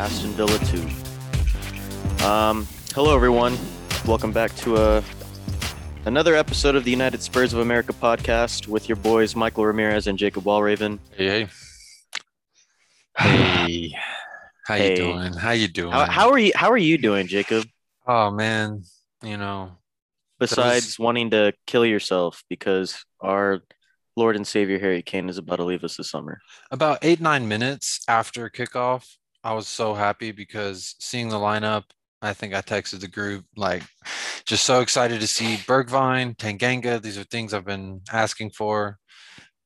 Aston Villa 2. Um, hello, everyone. Welcome back to a, another episode of the United Spurs of America podcast with your boys, Michael Ramirez and Jacob Walraven. Hey, hey. Hey. How Hey. you doing? How you doing? How, how are you? How are you doing, Jacob? Oh man, you know, Besides wanting to kill yourself because our Lord and Savior Harry Kane is about to leave us this summer. about eight nine minutes after kickoff, I was so happy because seeing the lineup, I think I texted the group like, just so excited to see Bergwijn, Tanganga. These are things I've been asking for,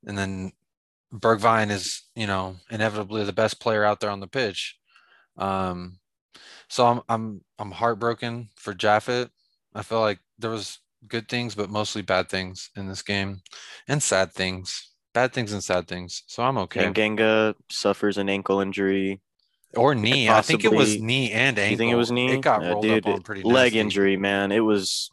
and then Bergwijn is, you know, inevitably the best player out there on the pitch. Um, so I'm I'm I'm heartbroken for Japhet. I feel like there was good things, but mostly bad things in this game, and sad things, bad things and sad things. So I'm okay. Tanganga suffers an ankle injury. Or knee. I think it was knee and ankle. You think it was knee? It got Yeah, rolled dude, up on pretty leg nasty. injury, man. It was.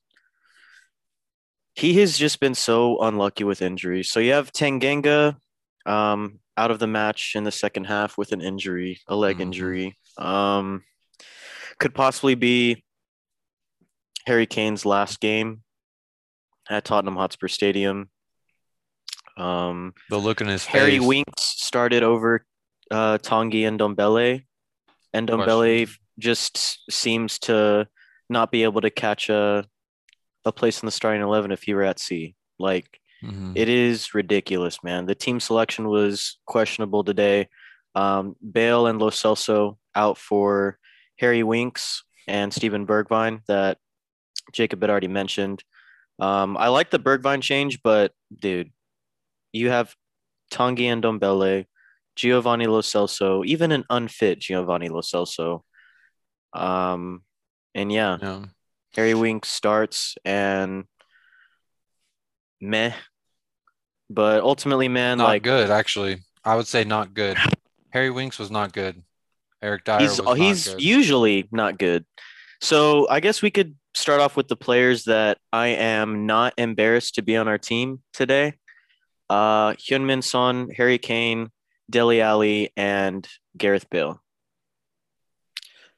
He has just been so unlucky with injuries. So you have Tanganga, um, out of the match in the second half with an injury, a leg Mhm. injury. Um, could possibly be Harry Kane's last game at Tottenham Hotspur Stadium. Um, The look in his Harry face. Winks started over uh, Tanguy Ndombele, and Dombele just seems to not be able to catch a a place in the starting eleven if he were at sea. Like Mhm. it is ridiculous, man. The team selection was questionable today. Um, Bale and Lo Celso out for Harry Winks and Steven Bergwijn that Jacob had already mentioned. Um, I like the Bergwijn change, but dude, you have Tanguy Ndombele, Giovanni Lo Celso, even an unfit Giovanni Lo Celso. Um, and yeah, Yeah. Harry Winks starts and meh. But ultimately, man, Not like good, actually. I would say not good. Harry Winks was not good. Eric Dier he's not he's good. usually not good. So I guess we could start off with the players that I am not embarrassed to be on our team today. Uh Heung-min Son, Harry Kane, Dele Alli, and Gareth Bale.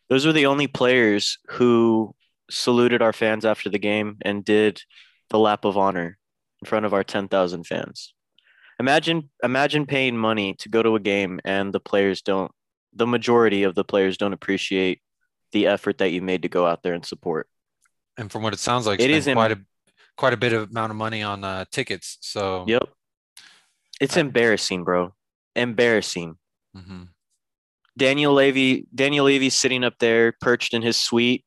Those were the only players who saluted our fans after the game and did the lap of honor in front of our 10,000 fans. Imagine imagine paying money to go to a game and the players don't the majority of the players don't appreciate the effort that you made to go out there and support. and from what it sounds like, it is is em- quite a quite a bit of amount of money on uh, tickets. So Yep. It's I- embarrassing, bro. Embarrassing. mhm. Daniel Levy, Daniel Levy's sitting up there perched in his suite,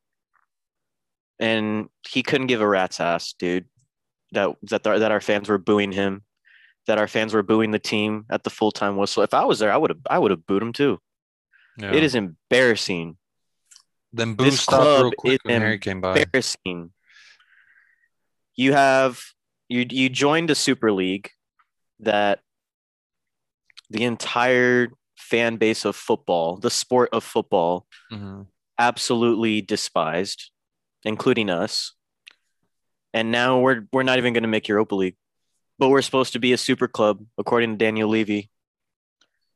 and he couldn't give a rat's ass, dude. That that the, that our fans were booing him, that our fans were booing the team at the full time whistle. If I was there, I would have I would have booed him too. yeah. It is embarrassing. Then Boo this stopped club real quick when Harry came by. embarrassing. You have you you joined a super league that the entire fan base of football, the sport of football, Mhm. absolutely despised, including us. And now we're we're not even going to make Europa League, but we're supposed to be a super club according to Daniel Levy.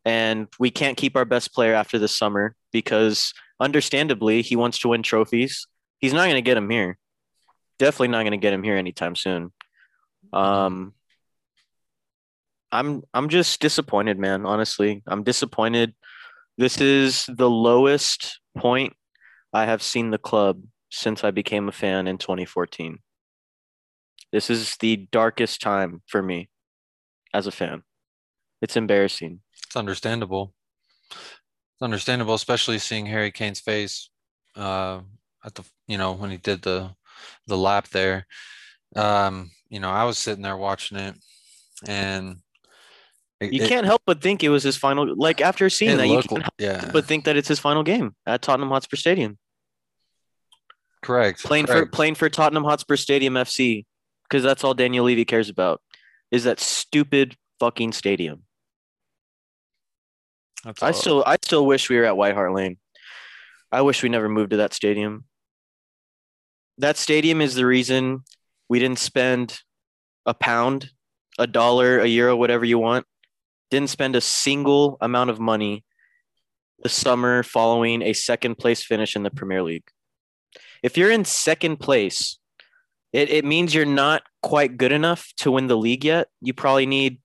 And we can't keep our best player after this summer because, understandably, he wants to win trophies. He's not going to get him here. Definitely not going to get him here anytime soon. Um, I'm I'm just disappointed, man. Honestly, I'm disappointed. This is the lowest point I have seen the club since I became a fan in 2014. This is the darkest time for me as a fan. It's embarrassing. It's understandable. It's understandable, especially seeing Harry Kane's face uh, at the you know when he did the the lap there. Um, you know, I was sitting there watching it, and You it- can't help but think it was his final. Like after seeing it that, you can't li- yeah, but think that it's his final game at Tottenham Hotspur Stadium, correct. playing for playing for Tottenham Hotspur Stadium FC, because that's all Daniel Levy cares about is that stupid fucking stadium. That's I all- still I still wish we were at White Hart Lane. I wish we never moved to that stadium. That stadium is the reason we didn't spend a pound, a dollar, a euro, whatever you want. Didn't spend a single amount of money the summer following a second place finish in the Premier League. If you're in second place, it, it means you're not quite good enough to win the league yet. You probably need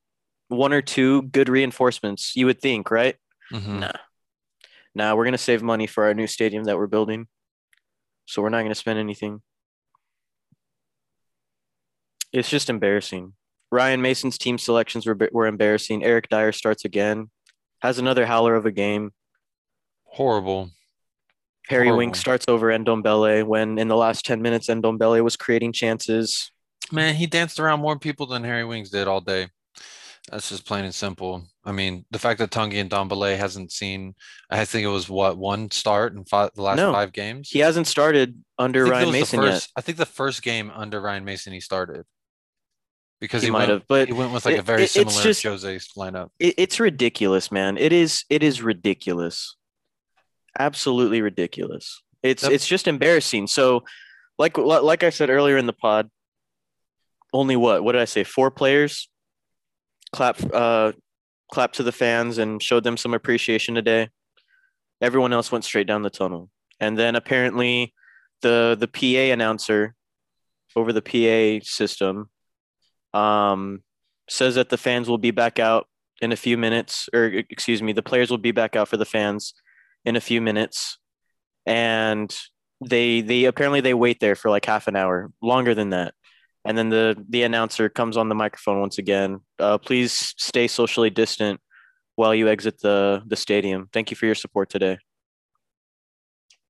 one or two good reinforcements, you would think, right? Mhm. Nah. Nah, we're going to save money for our new stadium that we're building. So we're not going to spend anything. It's just embarrassing. Ryan Mason's team selections were, were embarrassing. Eric Dier starts again, has another howler of a game. Horrible. Harry Horrible. Wink starts over Ndombele when in the last 10 minutes, Ndombele was creating chances. Man, he danced around more people than Harry Winks did all day. That's just plain and simple. I mean, the fact that Tanguy Ndombele hasn't seen, I think it was what one start in five, the last No, five games. He hasn't started under Ryan Mason yet. I think the first game under Ryan Mason he started because He he, might have, but he went with like a very it- similar just- Jose lineup. it, it's ridiculous, man. It is it is ridiculous. Absolutely ridiculous. It's Yep. it's just embarrassing. So like like I said earlier in the pod, only what? What did I say? Four players clap uh clap to the fans and showed them some appreciation today. Everyone else went straight down the tunnel. And then apparently the the PA announcer over the PA system um says that the fans will be back out in a few minutes or excuse me the players will be back out for the fans in a few minutes. And they they apparently they wait there for like half an hour longer than that. And then the the announcer comes on the microphone once again. Uh, please stay socially distant while you exit the the stadium. Thank you for your support today.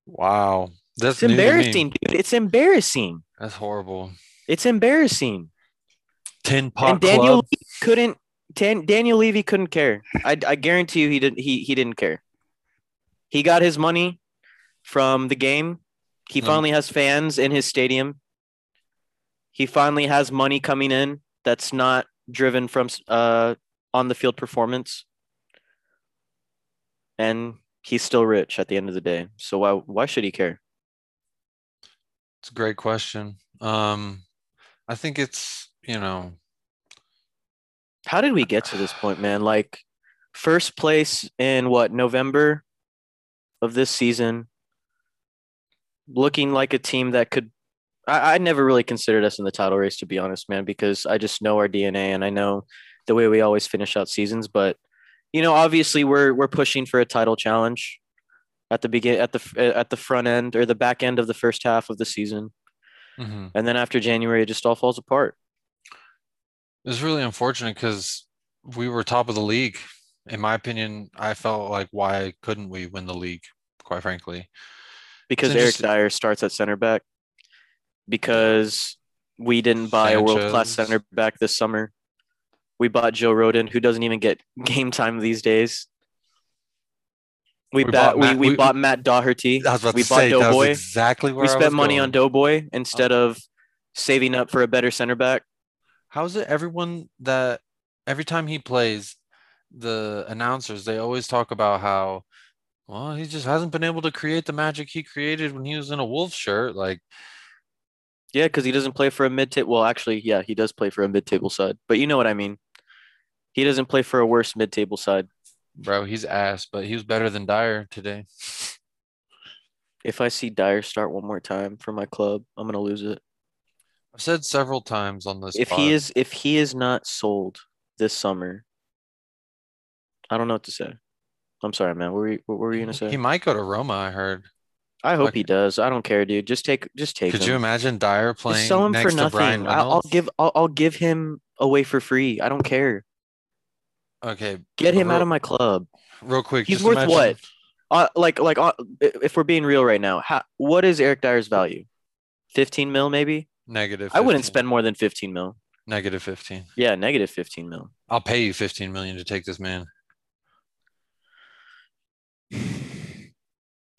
Wow, that's it's new to me. embarrassing dude. It's embarrassing. That's horrible. it's embarrassing Tin pot and Daniel club. Levy couldn't Dan, Daniel Levy couldn't care. I, I guarantee you he didn't he he didn't care. He got his money from the game. He Um, finally has fans in his stadium. He finally has money coming in that's not driven from uh on the field performance. And he's still rich at the end of the day. So why why should he care? It's a great question. Um, I think it's you know How did we get to this point, man? Like first place in what November of this season, looking like a team that could. I, I never really considered us in the title race, to be honest, man, because I just know our DNA and I know the way we always finish out seasons. But you know, obviously, we're we're pushing for a title challenge at the begin at the at the front end or the back end of the first half of the season, mhm. and then after January, it just all falls apart. It's really unfortunate because we were top of the league. In my opinion, I felt like why couldn't we win the league? Quite frankly, because Eric Dier starts at center back. Because we didn't buy a world class center back this summer. We bought Joe Rodon, who doesn't even get game time these days. We, We bought Matt- we, we- bought Matt Doherty. I was about we to bought say was Doughboy. exactly where we spent was money on going. Uh, Doughboy instead of saving up for a better center back. How is it everyone that every time he plays, the announcers they always talk about how well he just hasn't been able to create the magic he created when he was in a wolf shirt. Like Yeah, because he doesn't play for a mid table. Well, actually, yeah, he does play for a mid table side, but you know what I mean. He doesn't play for a worse mid table side. bro, he's ass, but he was better than Dier today. If I see Dier start one more time for my club, I'm gonna lose it. I've said several times on this. if pod, he is if he is not sold this summer, I don't know what to say. I'm sorry, man. What were you, what were you gonna say? he might go to Roma. I heard. I hope like- he does. I don't care, dude. Just take just take Could him. you imagine Dier Just playing sell him next for to Brian nothing. I'll, I'll give I'll, I'll give him away for free. I don't care. Okay, Get him real, out of my club. real quick. He's just worth imagine- what? Uh, like like uh, if we're being real right now, how, what is Eric Dier's value? 15 mil maybe? Negative. I wouldn't spend more than 15 mil. negative fifteen. Yeah, negative 15 mil. I'll pay you fifteen million to take this man.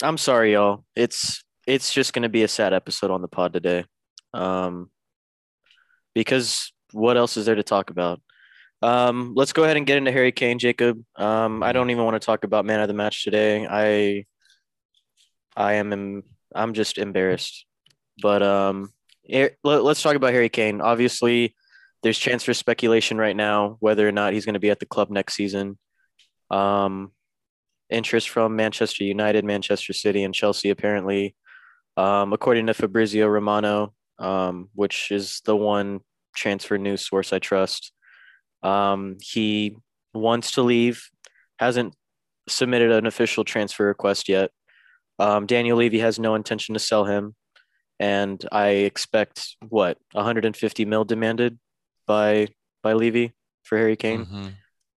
I'm sorry, y'all. It's it's just gonna be a sad episode on the pod today, um, because what else is there to talk about? Um, let's go ahead and get into Harry Kane, Jacob. Um, I don't even want to talk about man of the match today. I I am I'm just embarrassed. But um, let's talk about Harry Kane. Obviously, there's chance for speculation right now whether or not he's going to be at the club next season. Um, interest from Manchester United, Manchester City, and Chelsea, apparently. Um, according to Fabrizio Romano, um, which is the one transfer news source I trust, um, he wants to leave, hasn't submitted an official transfer request yet. Um, Daniel Levy has no intention to sell him, and I expect what 150 mil demanded by by Levy for Harry Kane. Mhm.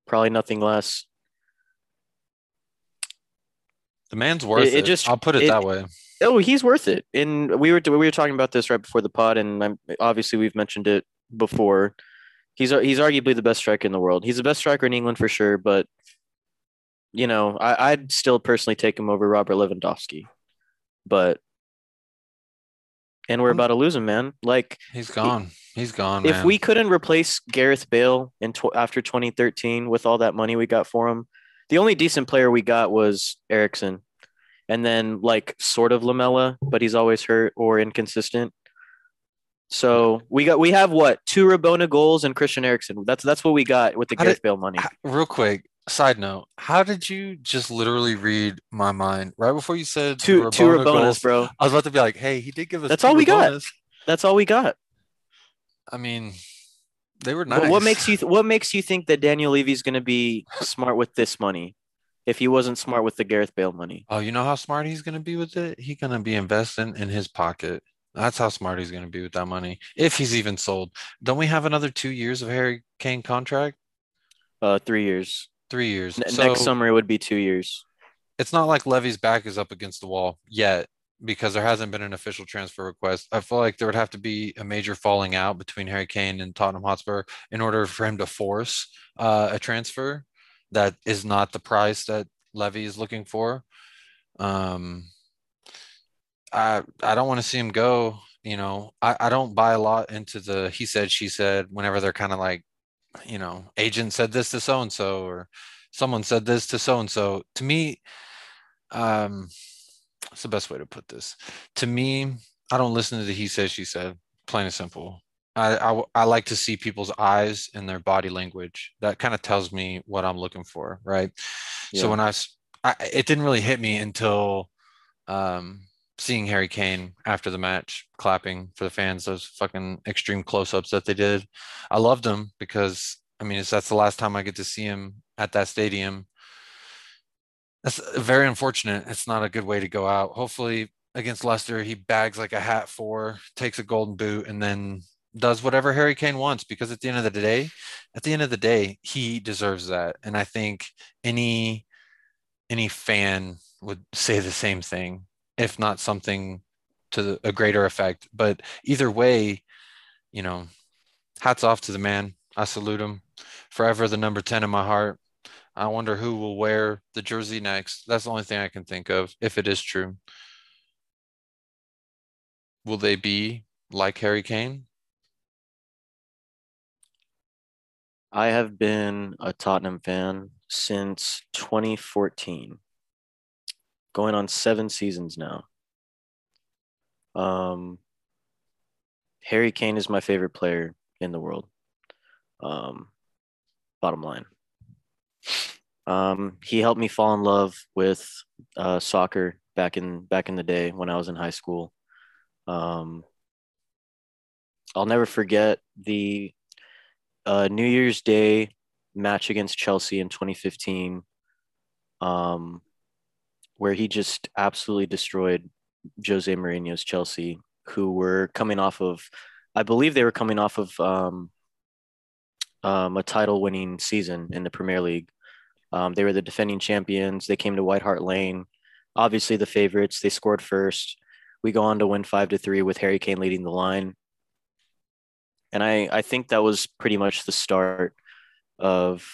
Probably nothing less. The man's worth It- it. it just- I'll put it, it- that way. Oh, he's worth it. And we were we were talking about this right before the pod, and I'm, obviously we've mentioned it before. He's he's arguably the best striker in the world. He's the best striker in England for sure, but you know, I, I'd still personally take him over Robert Lewandowski. But and we're about to lose him, man. Like He's gone. He's gone. if man. we couldn't replace Gareth Bale in tw- after 2013 with all that money we got for him, the only decent player we got was Eriksen, and then like sort of Lamela, but he's always hurt or inconsistent. So we got we have what two Rabona goals and Christian Eriksen. That's that's what we got with the How Gareth did- Bale money. Real quick side note how did you just literally read my mind right before you said Two two Rabona Rabonas, goals, bro. i was about to be like hey he did give us That's two all we got. That's all we got. i mean they were But nice What makes you th- what makes you think that Daniel Levy's going to be smart with this money if he wasn't smart with the Gareth Bale money? oh you know how smart he's going to be with it he's going to be investing in his pocket that's how smart he's going to be with that money if he's even sold don't we have another two years of harry kane contract Uh, three years. Three years N- So- Next summer it would be two years. it's not like Levy's back is up against the wall yet because there hasn't been an official transfer request. I feel like there would have to be a major falling out between Harry Kane and Tottenham Hotspur in order for him to force uh, a transfer that is not the price that Levy is looking for. Um, I I don't want to see him go. You know, I, I don't buy a lot into the he said she said whenever they're kind of like, you know, agent said this to so and so or someone said this to so and so. To me, um, what's the best way to put this? To me, I don't listen to the he said she said. Plain and simple. I I like to see people's eyes and their body language. That kind of tells me what I'm looking for, right? So Yeah. when I, it didn't really hit me until um, seeing Harry Kane after the match clapping for the fans, those fucking extreme close-ups that they did. I loved him because I mean, that's the last time I get to see him at that stadium. That's very unfortunate. It's not a good way to go out. Hopefully against Leicester, he bags like a hat for, takes a golden boot, and then does whatever Harry Kane wants. Because at the end of the day, at the end of the day, he deserves that. And I think any any fan would say the same thing, if not something to a greater effect. But either way, you know, hats off to the man. I salute him. Forever the number 10 in my heart. I wonder who will wear the jersey next. That's the only thing I can think of, if it is true. Will they be like Harry Kane? I have been a Tottenham fan since 2014, going on seven seasons now. Um, Harry Kane is my favorite player in the world. Um, bottom line. Um, he helped me fall in love with uh, soccer back in back in the day when I was in high school. Um, I'll never forget the uh, New Year's Day match against Chelsea in 2015, um, where he just absolutely destroyed Jose Mourinho's Chelsea, who were coming off of, I believe they were coming off of um, um, a title-winning season in the Premier League. Um, they were the defending champions. They came to White Hart Lane, obviously the favorites. They scored first. We go on to win five to three with Harry Kane leading the line and I I think that was pretty much the start of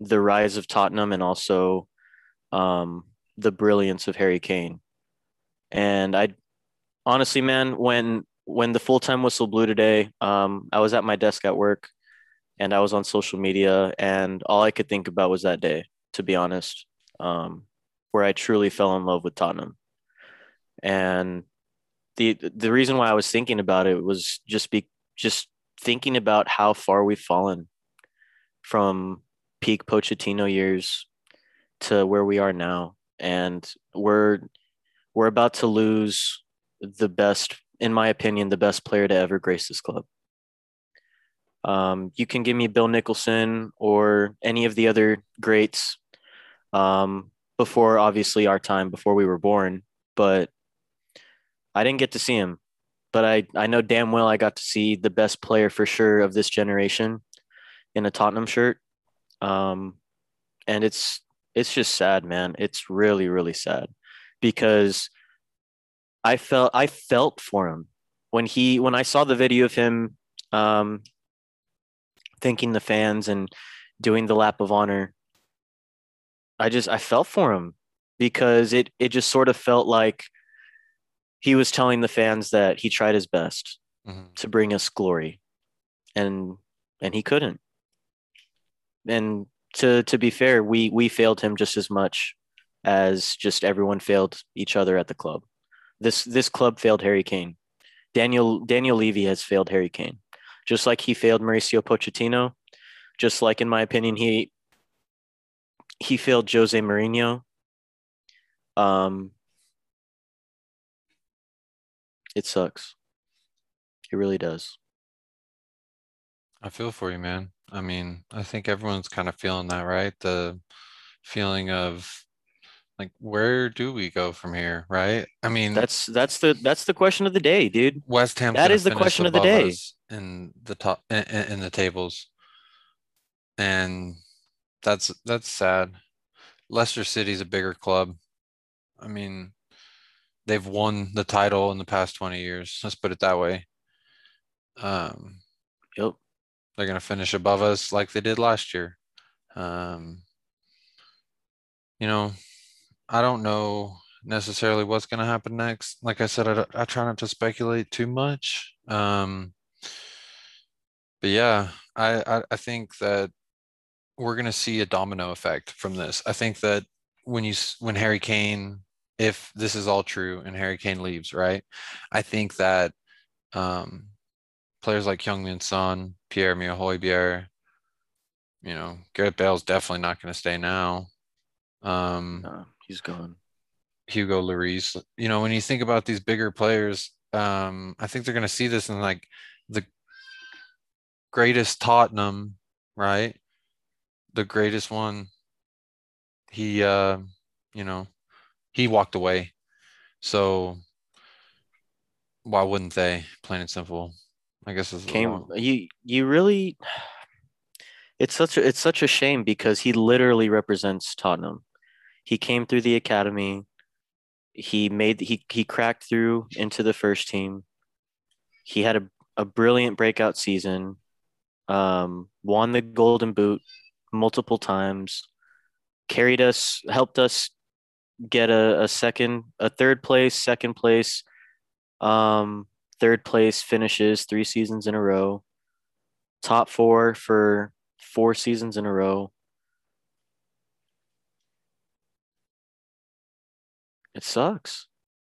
the rise of Tottenham and also um, the brilliance of Harry Kane. And I honestly, man, when when the full time whistle blew today, um, I was at my desk at work, and I was on social media, and all I could think about was that day. To be honest, um, where I truly fell in love with Tottenham, and the the reason why I was thinking about it was just be just thinking about how far we've fallen from peak Pochettino years to where we are now, and we're we're about to lose the best, in my opinion, the best player to ever grace this club. Um, you can give me Bill Nicholson or any of the other greats um, before, obviously, our time, before we were born, but I didn't get to see him. But I, I know damn well I got to see the best player for sure of this generation in a Tottenham shirt. Um, and it's it's just sad, man. It's really, really sad because I felt I felt for him when he when I saw the video of him um, thanking the fans and doing the lap of honor. I just I felt for him because it it just sort of felt like he was telling the fans that he tried his best mm-hmm. to bring us glory and and he couldn't and to to be fair we we failed him just as much as just everyone failed each other at the club this this club failed harry kane daniel daniel levy has failed harry kane just like he failed mauricio pochettino just like in my opinion he he failed jose mourinho um it sucks. It really does. I feel for you, man. I mean, I think everyone's kind of feeling that, right? The feeling of like where do we go from here, right? I mean, that's that's the that's the question of the day, dude. West Ham. That is the question of the day in the top in, in the tables, and that's that's sad. Leicester City's a bigger club. I mean, they've won the title in the past 20 years. Let's put it that way. Um, yep. They're going to finish above us like they did last year. Um, you know, I don't know necessarily what's going to happen next. Like I said, I, I try not to speculate too much. Um, but yeah, I, I, I think that we're going to see a domino effect from this. I think that when you when Harry Kane if this is all true and Harry Kane leaves, right? I think that um, players like Heung-min Son, Pierre-Emile Højbjerg, you know, Gareth Bale's definitely not going to stay now. Um, no, he's gone. Hugo Lloris. You know, when you think about these bigger players, um, I think they're going to see this in like the greatest Tottenham, right? The greatest one. He, uh, you know, he walked away. So why wouldn't they? Plain and simple. I guess it's came you you really it's such a it's such a shame because he literally represents Tottenham. He came through the academy. He made he he cracked through into the first team. He had a, a brilliant breakout season. Um, won the golden boot multiple times. Carried us, helped us get a, a second, a third place, second place, um, third place finishes three seasons in a row, top four for four seasons in a row. It sucks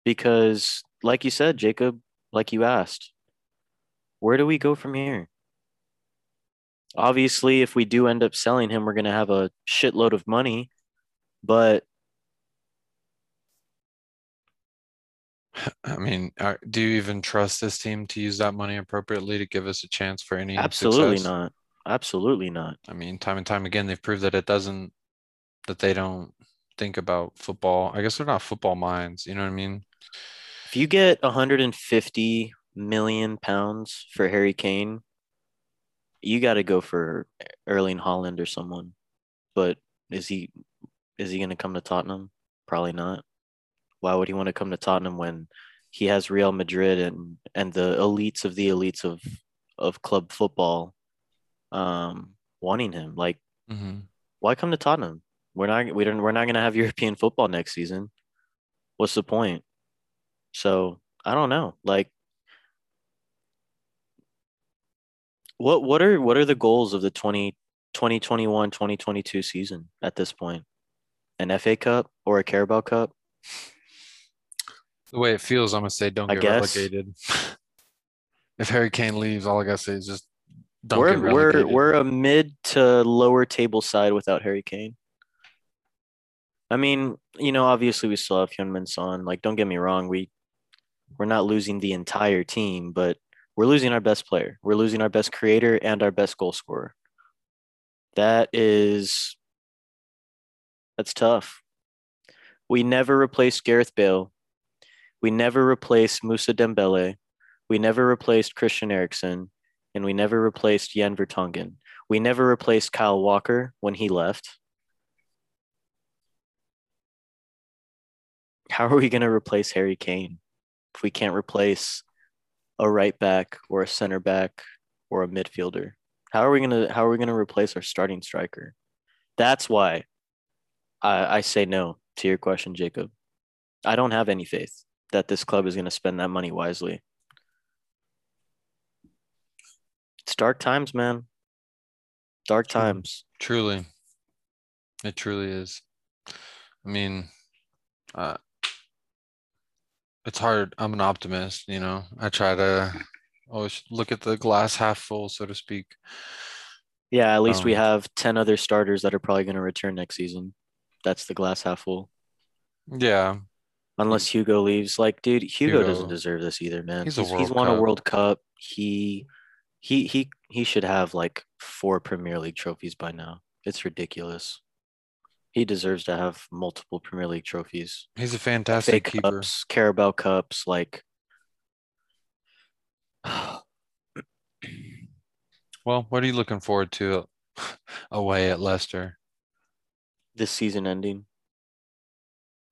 because, like you said, Jacob, like you asked, where do we go from here? Obviously, if we do end up selling him, we're going to have a shitload of money, but I mean, are, do you even trust this team to use that money appropriately to give us a chance for any? Absolutely success? not. Absolutely not. I mean, time and time again, they've proved that it doesn't, that they don't think about football. I guess they're not football minds. You know what I mean? If you get 150 million pounds for Harry Kane, you got to go for Erling Haaland or someone. But is he is he going to come to Tottenham? Probably not. Why would he want to come to Tottenham when he has Real Madrid and and the elites of the elites of of club football um wanting him? Like mm-hmm. why come to Tottenham? We're not we don't we're not gonna have European football next season. What's the point? So I don't know. Like what what are what are the goals of the 20, 2021 2022 season at this point? An FA Cup or a Carabao Cup? The way it feels, I'm gonna say don't I get guess. relegated. if Harry Kane leaves, all I gotta say is just don't we're, get relegated. We're we're a mid to lower table side without Harry Kane. I mean, you know, obviously we still have Heung-min Son. Like, don't get me wrong, we we're not losing the entire team, but we're losing our best player. We're losing our best creator and our best goal scorer. That is that's tough. We never replaced Gareth Bale. We never replaced Moussa Dembele. We never replaced Christian Eriksen. And we never replaced Jan Vertonghen. We never replaced Kyle Walker when he left. How are we going to replace Harry Kane if we can't replace a right back or a center back or a midfielder? How are we going to how are we going to replace our starting striker? That's why I, I say no to your question, Jacob. I don't have any faith that this club is going to spend that money wisely. It's dark times, man. Dark times. Truly. It truly is. I mean, uh, it's hard. I'm an optimist, you know. I try to always look at the glass half full, so to speak. Yeah, at least we Um, have 10 other starters that are probably going to return next season. That's the glass half full. Yeah, Unless Hugo leaves. Like, dude, Hugo, doesn't deserve this either, man. he's he's World won a World Cup. He he he he should have like four Premier League trophies by now. It's ridiculous. He deserves to have multiple Premier League trophies. he's a FA fantastic keeper. Cups, Carabao Cups, like Well, what are you looking forward to uh, away at Leicester? this season ending.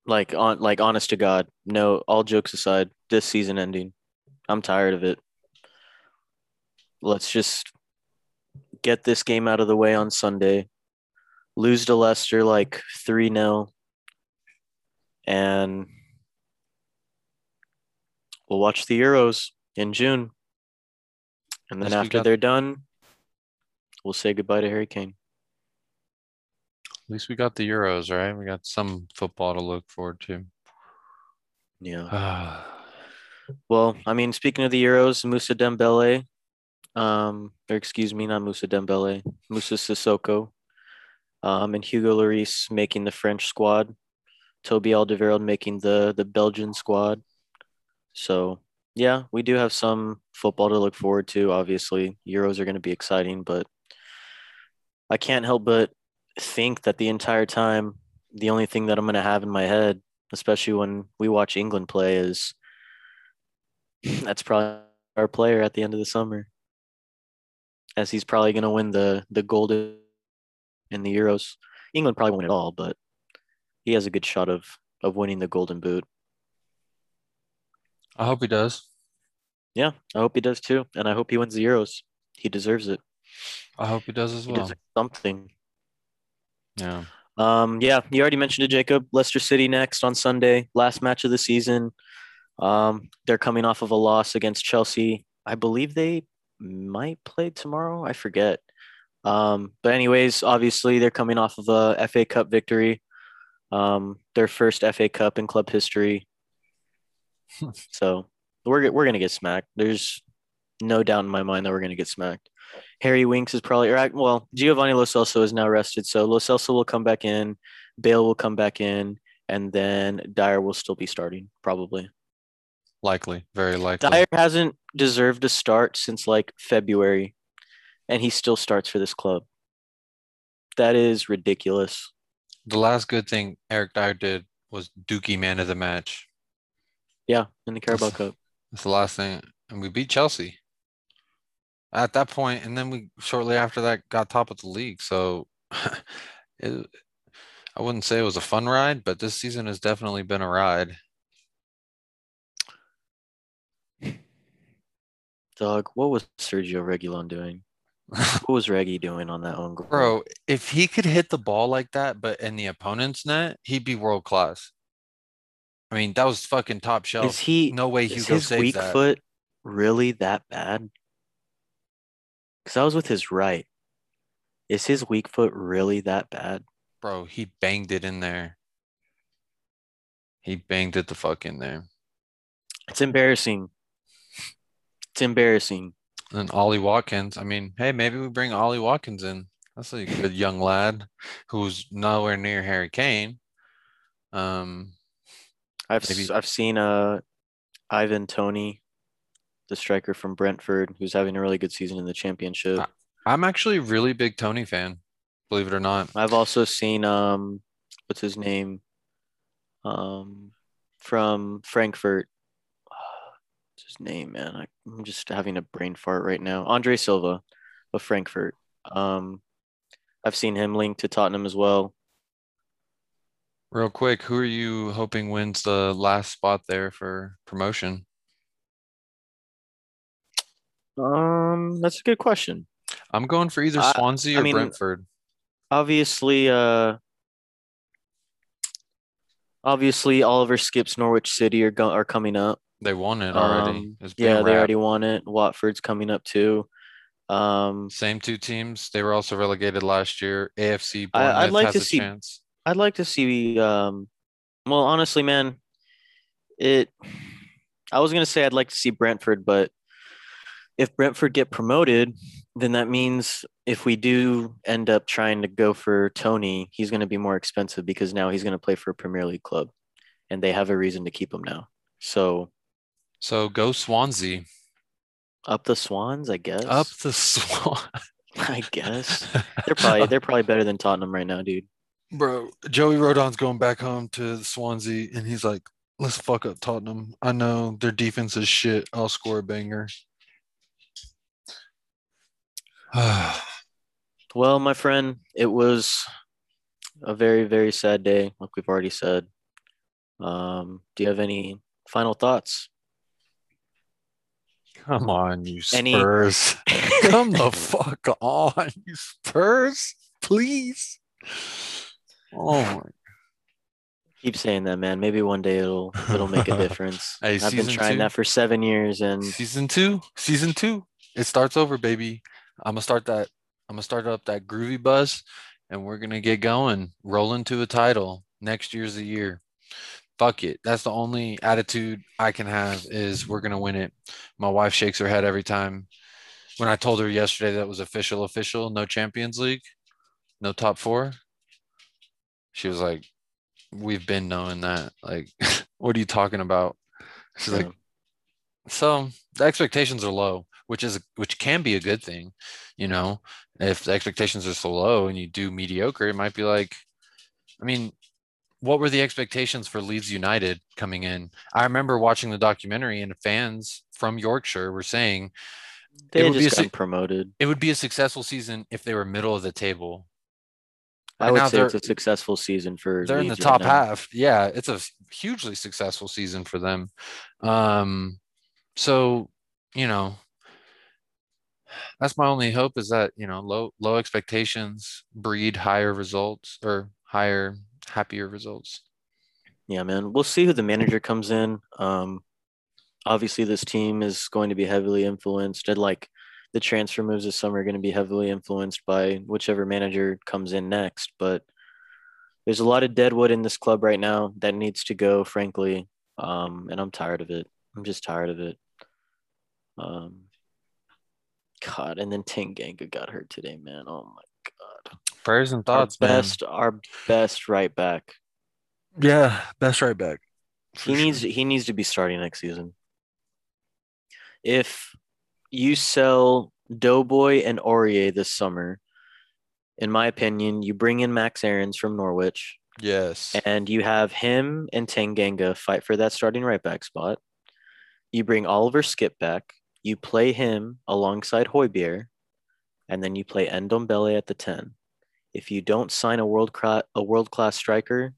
Like on like honest to God, no, all jokes aside, this season ending. I'm tired of it. Let's just get this game out of the way on Sunday. Lose to Leicester like 3-0 and we'll watch the Euros in June. And then after got- they're done, we'll say goodbye to Harry Kane. At least we got the Euros, right? We got some football to look forward to. Yeah. Well, I mean, speaking of the Euros, Moussa Dembele, um, or excuse me, not Moussa Dembele, Moussa Sissoko, um, and Hugo Lloris making the French squad, Toby Alderweireld making the the Belgian squad. So yeah, we do have some football to look forward to. Obviously, Euros are going to be exciting, but I can't help but think that the entire time, the only thing that I'm going to have in my head, especially when we watch England play, is that's probably our player at the end of the summer, as he's probably going to win the the golden in the Euros. England probably won't win it all, but he has a good shot of of winning the Golden Boot. I hope he does. Yeah, I hope he does too, and I hope he wins the Euros. He deserves it. I hope he does as He well. something. Yeah. Um, yeah, you already mentioned it, Jacob. Leicester City next on Sunday, last match of the season. Um, they're coming off of a loss against Chelsea. I believe they might play tomorrow. I forget. Um, but anyways, obviously they're coming off of a FA Cup victory. Um, their first FA Cup in club history. so we're we're gonna get smacked. There's no doubt in my mind that we're gonna get smacked. Harry Winks is probably or well, Giovanni Lo Celso is now rested, so Lo Celso will come back in, Bale will come back in, and then Dier will still be starting probably. Likely. Very likely. Dier hasn't deserved a start since like February, and he still starts for this club. That is ridiculous. The last good thing Eric Dier did was Dookie man of the match. Yeah, in the Carabao Cup. That's the last thing. And we beat Chelsea at that point, and then we shortly after that got top of the league. So it, I wouldn't say it was a fun ride, but this season has definitely been a ride. Dog, what was Sergio Reguilón doing? What was Reggie doing on that own goal? Bro, if he could hit the ball like that, but in the opponent's net, he'd be world class. I mean, that was fucking top shelf. is he No way is Hugo his saves weak that. foot really that bad? Because I was with his right. Is his weak foot really that bad? Bro, he banged it in there. He banged it the fuck in there. It's embarrassing. It's embarrassing. And Ollie Watkins, I mean, hey, maybe we bring Ollie Watkins in. That's a good young lad who's nowhere near Harry Kane. Um, I've Maybe- I've seen uh Ivan Toney, the striker from Brentford, who's having a really good season in the championship. I'm actually a really big Toney fan, believe it or not. I've also seen um what's his name? Um from Frankfurt. What's his name, man? I, I'm just having a brain fart right now. Andre Silva of Frankfurt. Um I've seen him linked to Tottenham as well. Real quick, who are you hoping wins the last spot there for promotion? Um that's a good question. I'm going for either Swansea I or mean, Brentford. Obviously uh obviously Oliver Skipp's Norwich City are go- are coming up. They won it already. Um, yeah, they already won it. Watford's coming up too. Um, Same two teams. They were also relegated last year. AFC I- I'd like to see- chance. I'd like to see. Um, well, honestly, man, it. I was gonna say I'd like to see Brentford, but if Brentford get promoted, then that means if we do end up trying to go for Toney, he's gonna be more expensive because now he's gonna play for a Premier League club, and they have a reason to keep him now. So So go Swansea. up the Swans, I guess. Up the Swan. I guess they're probably they're probably better than Tottenham right now, dude. Bro, Joey Rodon's going back home to Swansea and he's like, let's fuck up Tottenham. I know their defense is shit. I'll score a banger. Well, my friend, it was a very, very sad day, like we've already said. Um, do you have any final thoughts? Come on, you Any- Spurs. Come the fuck on, you Spurs. Please. Oh my Keep saying that, man. Maybe one day it'll it'll make a difference. Hey, I've been trying two? that for seven years, and Season two, season two. It starts over, baby. I'm gonna start that. I'm gonna start up that groovy buzz, and we're gonna get going, rolling to a title. Next year's the year. Fuck it. That's the only attitude I can have is we're gonna win it. My wife shakes her head every time. When I told her yesterday that was official, official, no Champions League, no top four. She was like, "We've been knowing that. Like, what are you talking about?" She's like, so the expectations are low, which is which can be a good thing, you know. If the expectations are so low and you do mediocre, it might be like, I mean, what were the expectations for Leeds United coming in? I remember watching the documentary and fans from Yorkshire were saying they would had be a promoted. it would be a successful season if they were middle of the table. I would say it's a successful season for. they're in the Leeds right top half. Yeah, it's a hugely successful season for them. Um, so you know, that's my only hope is that you know low low expectations breed higher results or higher happier results. Yeah, man. We'll see who the manager comes in. Um, obviously, this team is going to be heavily influenced. And like the transfer moves this summer are going to be heavily influenced by whichever manager comes in next. But there's a lot of deadwood in this club right now that needs to go, frankly. Um, and I'm tired of it. I'm just tired of it. Um, God, and then Tanganga got hurt today, man. Oh my God. Prayers and Our thoughts, man. best, our best right back. Yeah, best right back. he needs he needs to be starting next season. If you sell Doughboy and Aurier this summer, in my opinion, you bring in Max Aarons from Norwich, Yes. and you have him and Tanganga fight for that starting right back spot. You bring Oliver Skipp back. You play him alongside Højbjerg, and then you play Ndombele at the ten. If you don't sign a world class a world class striker,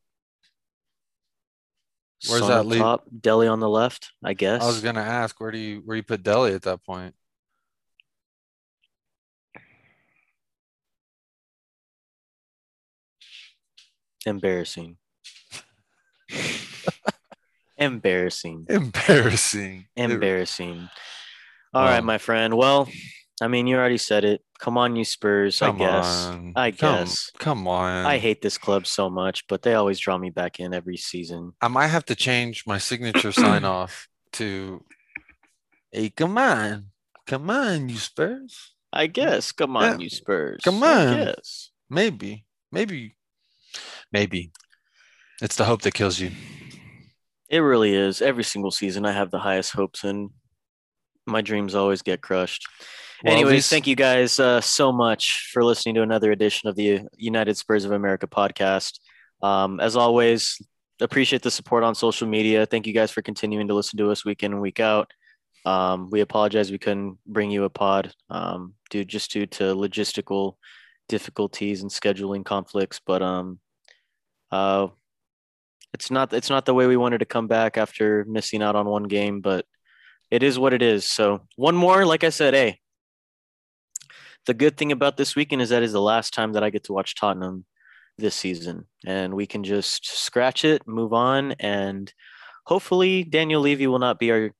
Where's Son that top, Dele on the left, I guess. I was gonna ask where do you where you put Dele at that point? Embarrassing. Embarrassing. Embarrassing. Embarrassing. All right, my friend. Well, I mean, you already said it. Come on, you Spurs. Come I guess. on. I guess. Come on. I hate this club so much, but they always draw me back in every season. I might have to change my signature sign off to Hey, come on. Come on, you Spurs. I guess. Come on, Yeah. you Spurs. Come on. guess. Maybe. Maybe. Maybe. It's the hope that kills you. It really is. Every single season, I have the highest hopes, and my dreams always get crushed. Well, Anyways, least- thank you guys uh, so much for listening to another edition of the United Spurs of America podcast. Um, as always, appreciate the support on social media. Thank you guys for continuing to listen to us week in and week out. Um, we apologize we couldn't bring you a pod um, due just due to logistical difficulties and scheduling conflicts, but um, uh, it's not it's not the way we wanted to come back after missing out on one game, but it is what it is. So one more, like I said, hey, the good thing about this weekend is that is the last time that I get to watch Tottenham this season, and we can just scratch it, move on, and hopefully Daniel Levy will not be our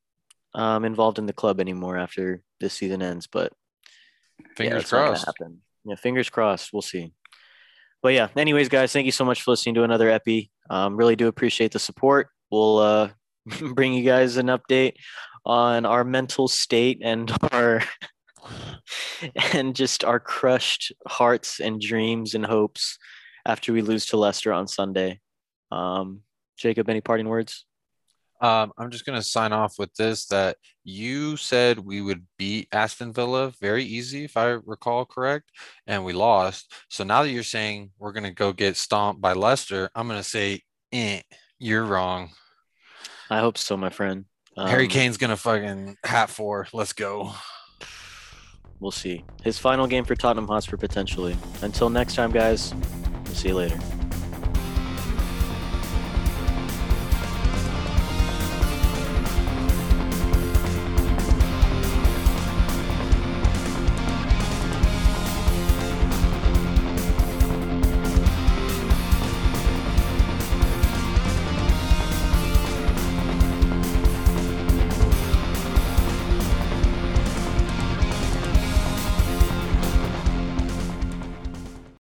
um, involved in the club anymore after this season ends. But Fingers that's crossed. Yeah, fingers crossed. We'll see. But yeah, anyways, guys, thank you so much for listening to another epi. Um, really do appreciate the support. We'll uh, bring you guys an update on our mental state and our and just our crushed hearts and dreams and hopes after we lose to Leicester on Sunday. Um, Jacob, any parting words? Um, I'm just gonna sign off with this that you said we would beat Aston Villa very easy, if I recall correct, and we lost. So now that you're saying we're gonna go get stomped by Leicester, I'm gonna say, eh, you're wrong. I hope so, my friend. Harry Um, Kane's gonna fucking hat four. Let's go. We'll see. His final game for Tottenham Hotspur potentially. Until next time, guys. We'll see you later.